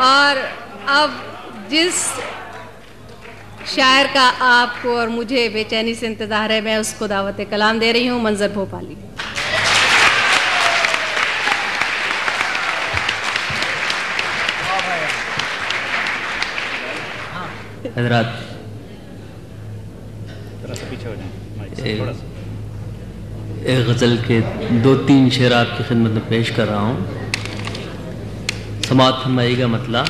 और अब जिस शायर का आपको और मुझे बेचैनी से इंतज़ार है मैं उसको दावत कलाम दे रही हूँ मंजर भोपाली। हजरात। एक गज़ल के दो तीन शेर आपकी खिदमत में पेश कर रहा हूँ। समात फरमाइएगा मतलब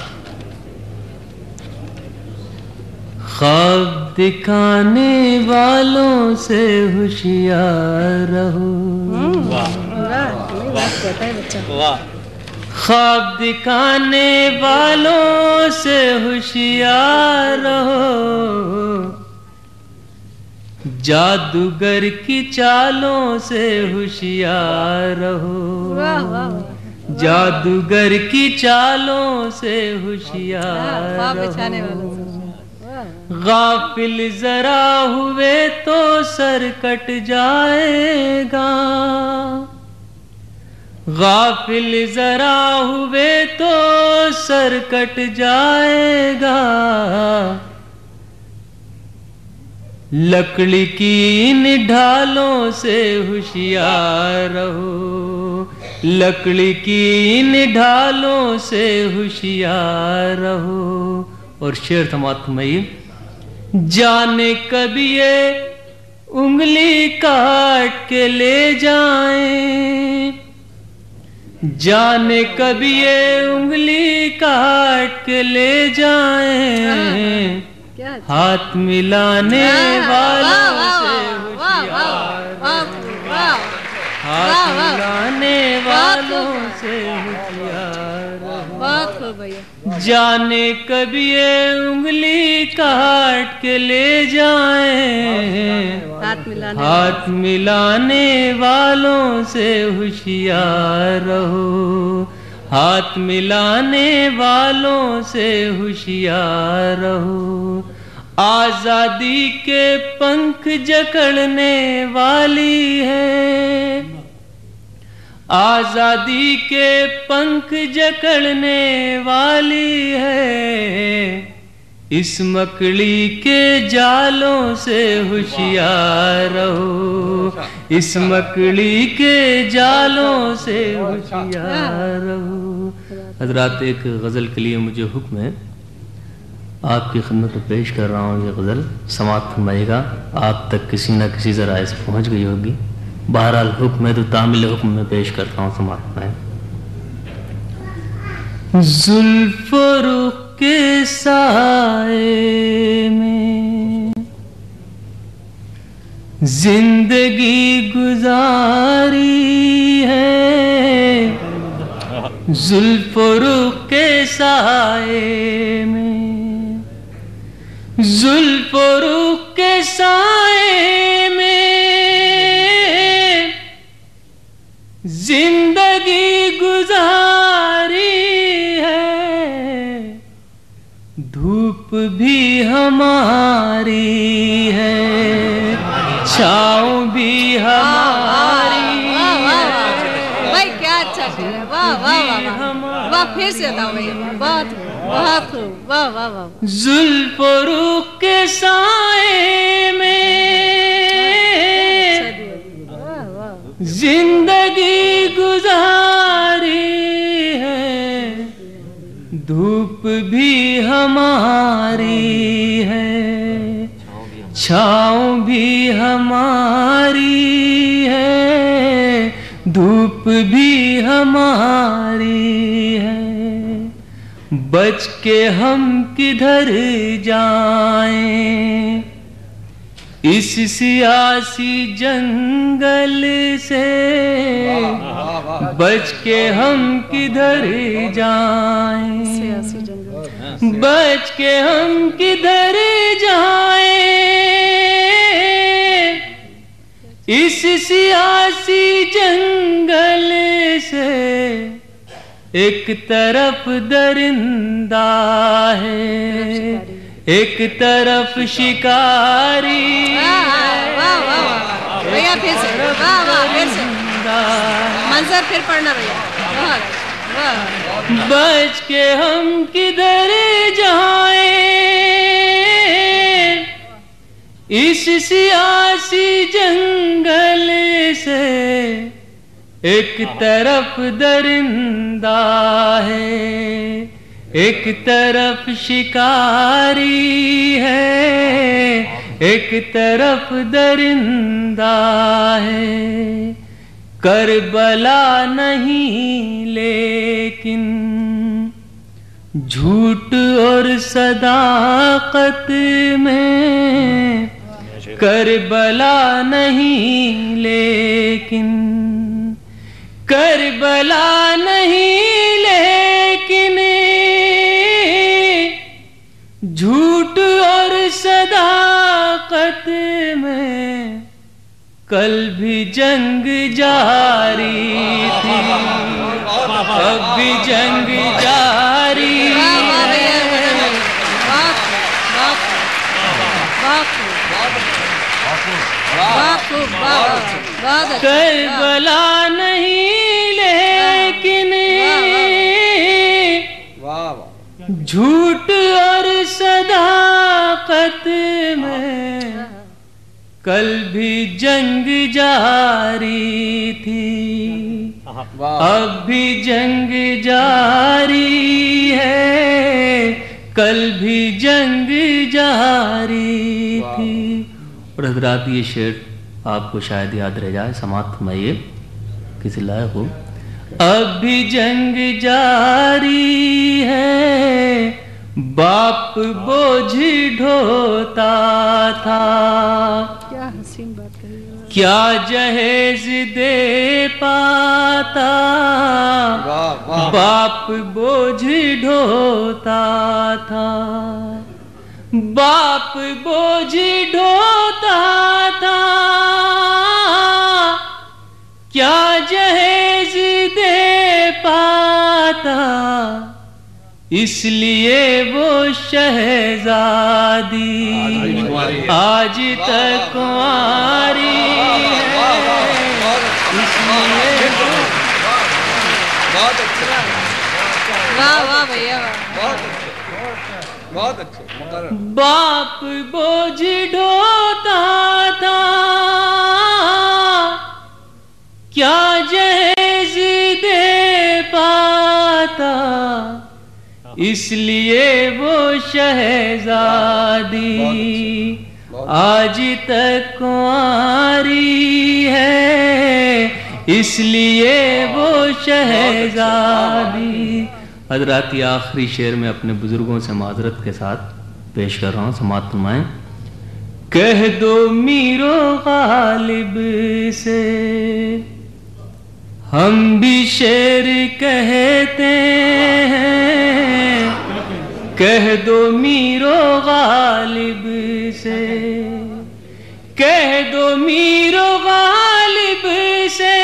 ख्वाब दिखाने वालों से होशियार रहो। ख्वाब दिखाने वालों से होशियार रहो। जादूगर की चालों से होशियार रहो। जादूगर की चालों से होशियार गाफिल जरा हुए तो सर कट जाएगा। गाफिल जरा हुए तो सर कट जाएगा। लकड़ी की इन ढालों से होशियार रहो। लकड़ी की इन ढालों से होशियार रहो। और शेर समात मई जाने कभी ये उंगली काट के ले जाए। जाने कभी ये उंगली काट के ले जाए। हाथ मिलाने वालों जाने कभी ये उंगली काट के ले जाए। हाथ मिलाने हाथ मिलाने वालों से होशियार रहो। हाथ मिलाने वालों से होशियार रहो। आज़ादी के पंख जकड़ने वाली है। आज़ादी के पंख जकड़ने वाली है। इस मकड़ी के जालों से होशियार रहो। इस मकड़ी के जालों से होशियार रहो। हजरात, एक गज़ल के लिए मुझे हुक्म है। आपकी खिदमत में पेश कर रहा हूँ ये गज़ल। समाप्त फरमाइएगा। आप तक किसी न किसी ज़राए से पहुँच गई होगी। बहरहाल हुक्म है तो तामिल हुक्म में पेश करता हूँ, समाप्त में जुल्फ के साए में ज़िंदगी गुजारी है। जुल्फ के साए में, जुल्फ के साए धूप भी हमारी है। छाँव भी हमारी भाई क्या अच्छा है वाह वाह वाह वाह। फिर से बताओ भैया बहुत बहुत वाह वाह वाह जुल्फ के साए में वाह। ज़िंदगी गुजारी धूप भी हमारी है। छाँव भी हमारी है। धूप भी हमारी है। बच के हम किधर जाएँ? इस सियासी जंगल से बच के हम किधर जाएँ? बच के हम किधर जाएँ? इस सियासी जंगल से एक तरफ़ दरिंदा है। एक तरफ़ शिकारी भैया फिर से वाह वाह फिर से। मंजर फिर पढ़ना भैया। बच के हम किधर जाए? इस सियासी जंगल से एक तरफ़ दरिंदा है। एक तरफ़ शिकारी है, एक तरफ़ दरिंदा है। करबला नहीं, लेकिन झूठ और सदाकत में करबला नहीं, लेकिन करबला नहीं, लेकिन झूठ और सदाकत में कल भी जंग जारी थी। अब भी जंग जारी करबला नहीं लेकिन झूठ में कल भी जंग जारी थी। अब भी जंग जारी है कल भी जंग जारी थी। और हजरात ये शेर आपको शायद याद रह जाए समाप्त मैं ये किसी लायक हो। अब भी जंग जारी है बाप बोझ ढोता था। क्या हसीन बात कही क्या जहेज दे पाता। बाप बोझ ढोता था। बाप बोझ ढोता था। क्या जहेज दे पाता। इसलिए वो शहजादी आज तक कुंवारी है इसलिए बहुत अच्छा वाह वाह भैया बहुत अच्छे बहुत अच्छे। बाप बोझ ढोता इसलिए वो शहजादी आज तक कुंवारी है। इसलिए वो शहजादी। हजरात ये आखिरी शेर में अपने बुज़ुर्गों से माजरत के साथ पेश कर रहा हूँ समात फरमाएँ। कह दो मीरो गालिब से। हम भी शेर कहते हैं। कह दो मीरो गालिब से। कह दो मीरो गालिब से।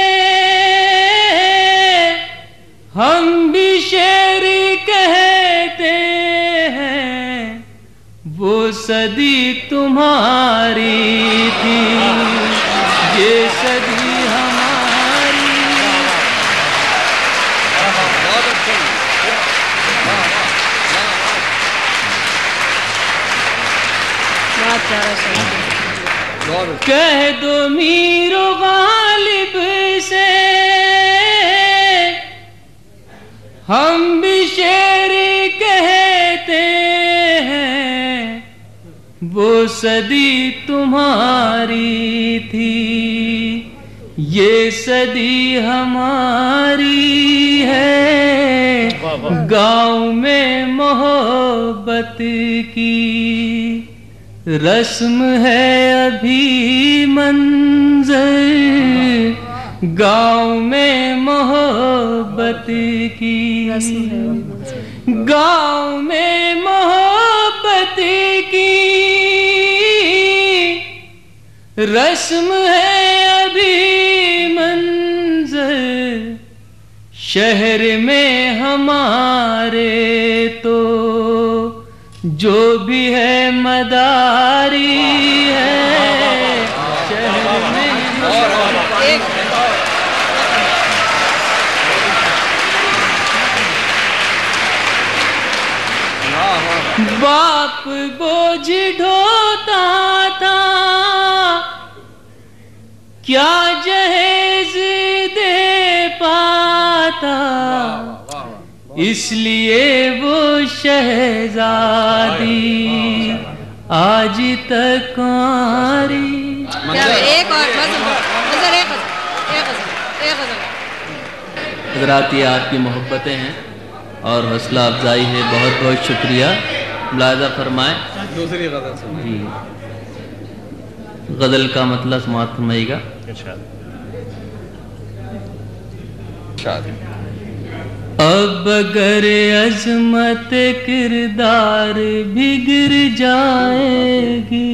हम भी शेर कहते हैं। वो सदी तुम्हारी थी। ये सदी हमारी बहुत अच्छा प्यारा कह दो मीरो गालिब से हम भी शेर कहते हैं वो सदी तुम्हारी थी ये सदी हमारी है। गाँव में मोहब्बत की रस्म है अभी मंजर गाँव में मोहब्बत की। गाँव में मोहब्बत की। रस्म है अभी मंजर शहर में हमारे तो जो भी है मदारी है बाप बोझ ढोता था क्या जहे इसलिए वो शहजादी आज तक कुंवारी क्या एक और हजरात ये आपकी मोहब्बतें हैं और हौसला अफजाई है। बहुत बहुत शुक्रिया। मुलाजा फरमाएँ। दूसरी गज़ल जी। गज़ल का मतलब समाप्त फरमाइएगा। शादी। अब अगर अजमत किरदार बिगड़ जाएगी,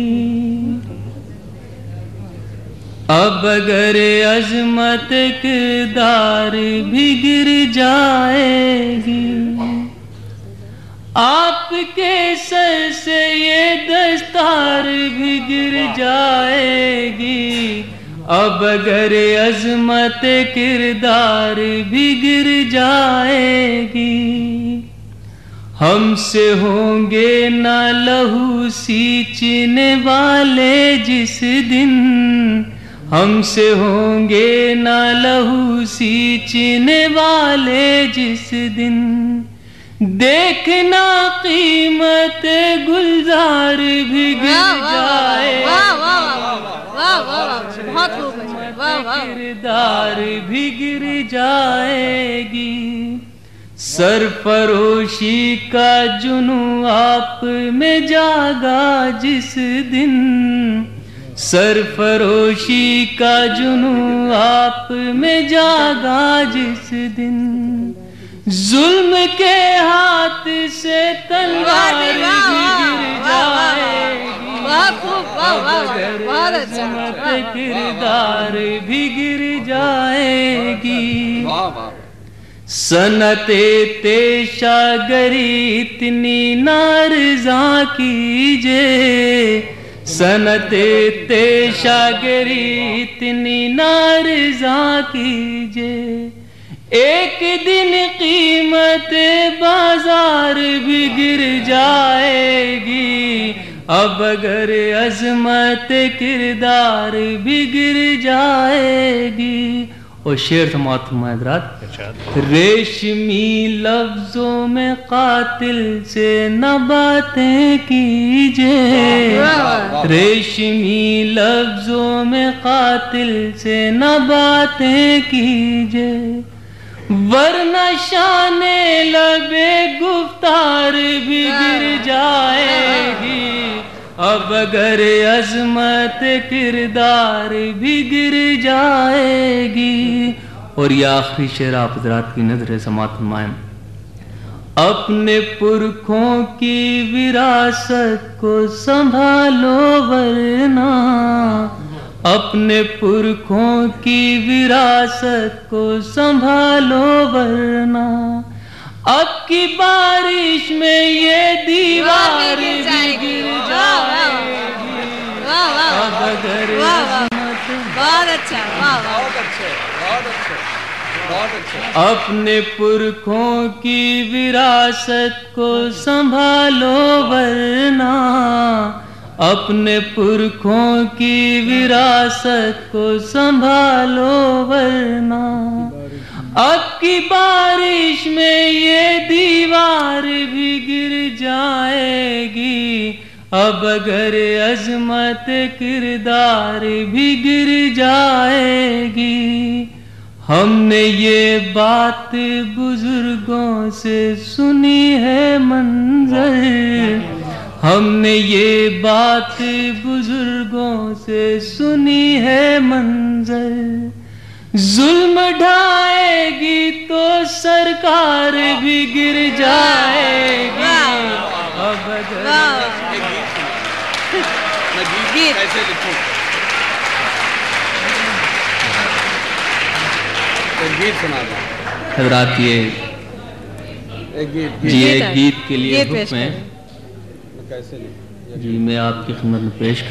अब अगर अजमत किरदार बिगड़ जाएगी, आपके सर से ये दस्तार बिगड़ जाएगी। अब अगर अजमत किरदार बिगड़ जाएगी, हमसे होंगे ना लहू सींचने वाले जिस दिन, हमसे होंगे ना लहू सींचने वाले जिस दिन। देखना कीमत गुलजार बिगड़ वाह वाह जाए वाह वाह वाह वाह वाह वाह बहुत खूब किरदार बिगड़ जाएगी। सरफरोशी का जुनू आप में जागा जिस दिन। सरफरोशी का जुनू आप में जागा जिस दिन। जुल्म के हाथ से तलवार जी, वाह, बिगड़ वाह, वाह, वाह, जाएगी वाह। किरदार बिगड़ जाएगी। वाह वाह सनते तेशागरी इतनी नारजा कीजे सनते तेशागरी इतनी नारजा कीजे एक दिन कीमत बाज़ार बिगड़ जाएगी। अब अगर अजमत किरदार बिगड़ जाएगी और शेर समात हजरात रेशमी लफ्जों में कातिल से न बातें कीजिए। रेशमी लफ्जों में कातिल से न बातें कीजिए। वरना शाने लबे अगर अजमत किरदार भी गिर जाएगी। और यह आखिरी शेर आप हजरात की नज़र समात फरमाएँ। अपने पुरखों की विरासत को संभालो वरना। अपने पुरखों की विरासत को संभालो वरना। अब की बारिश में ये दीवार बहुत अच्छा वाह। बहुत अच्छे बहुत अच्छे बहुत अच्छे। अपने पुरखों की विरासत को संभालो वरना। अपने पुरखों की विरासत को संभालो वरना। अब की बारिश में ये दीवार भी गिर जाएगी। अब अगर अजमत किरदार भी गिर जाएगी हमने ये बात बुज़ुर्गों से सुनी है मंजर। हमने ये बात बुज़ुर्गों से सुनी है मंजर। जुल्म ढाएगी तो सरकार भी गिर जाएगी। अब अगर एक गीत सुना दो। हजरात ये एक गीत। जी एक गीत के लिए हुक्म है कैसे लिखूं जी मैं आपकी खिदमत में पेश कर